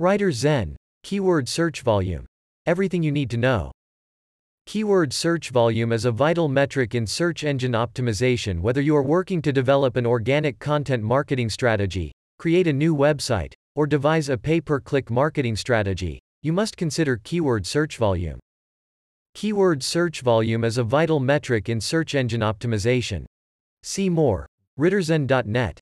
WriterZen. Keyword search volume. Everything you need to know. Keyword search volume is a vital metric in search engine optimization whether you are working to develop an organic content marketing strategy, create a new website, or devise a pay-per-click marketing strategy. You must consider keyword search volume. Keyword search volume is a vital metric in search engine optimization. See more. RitterZen.net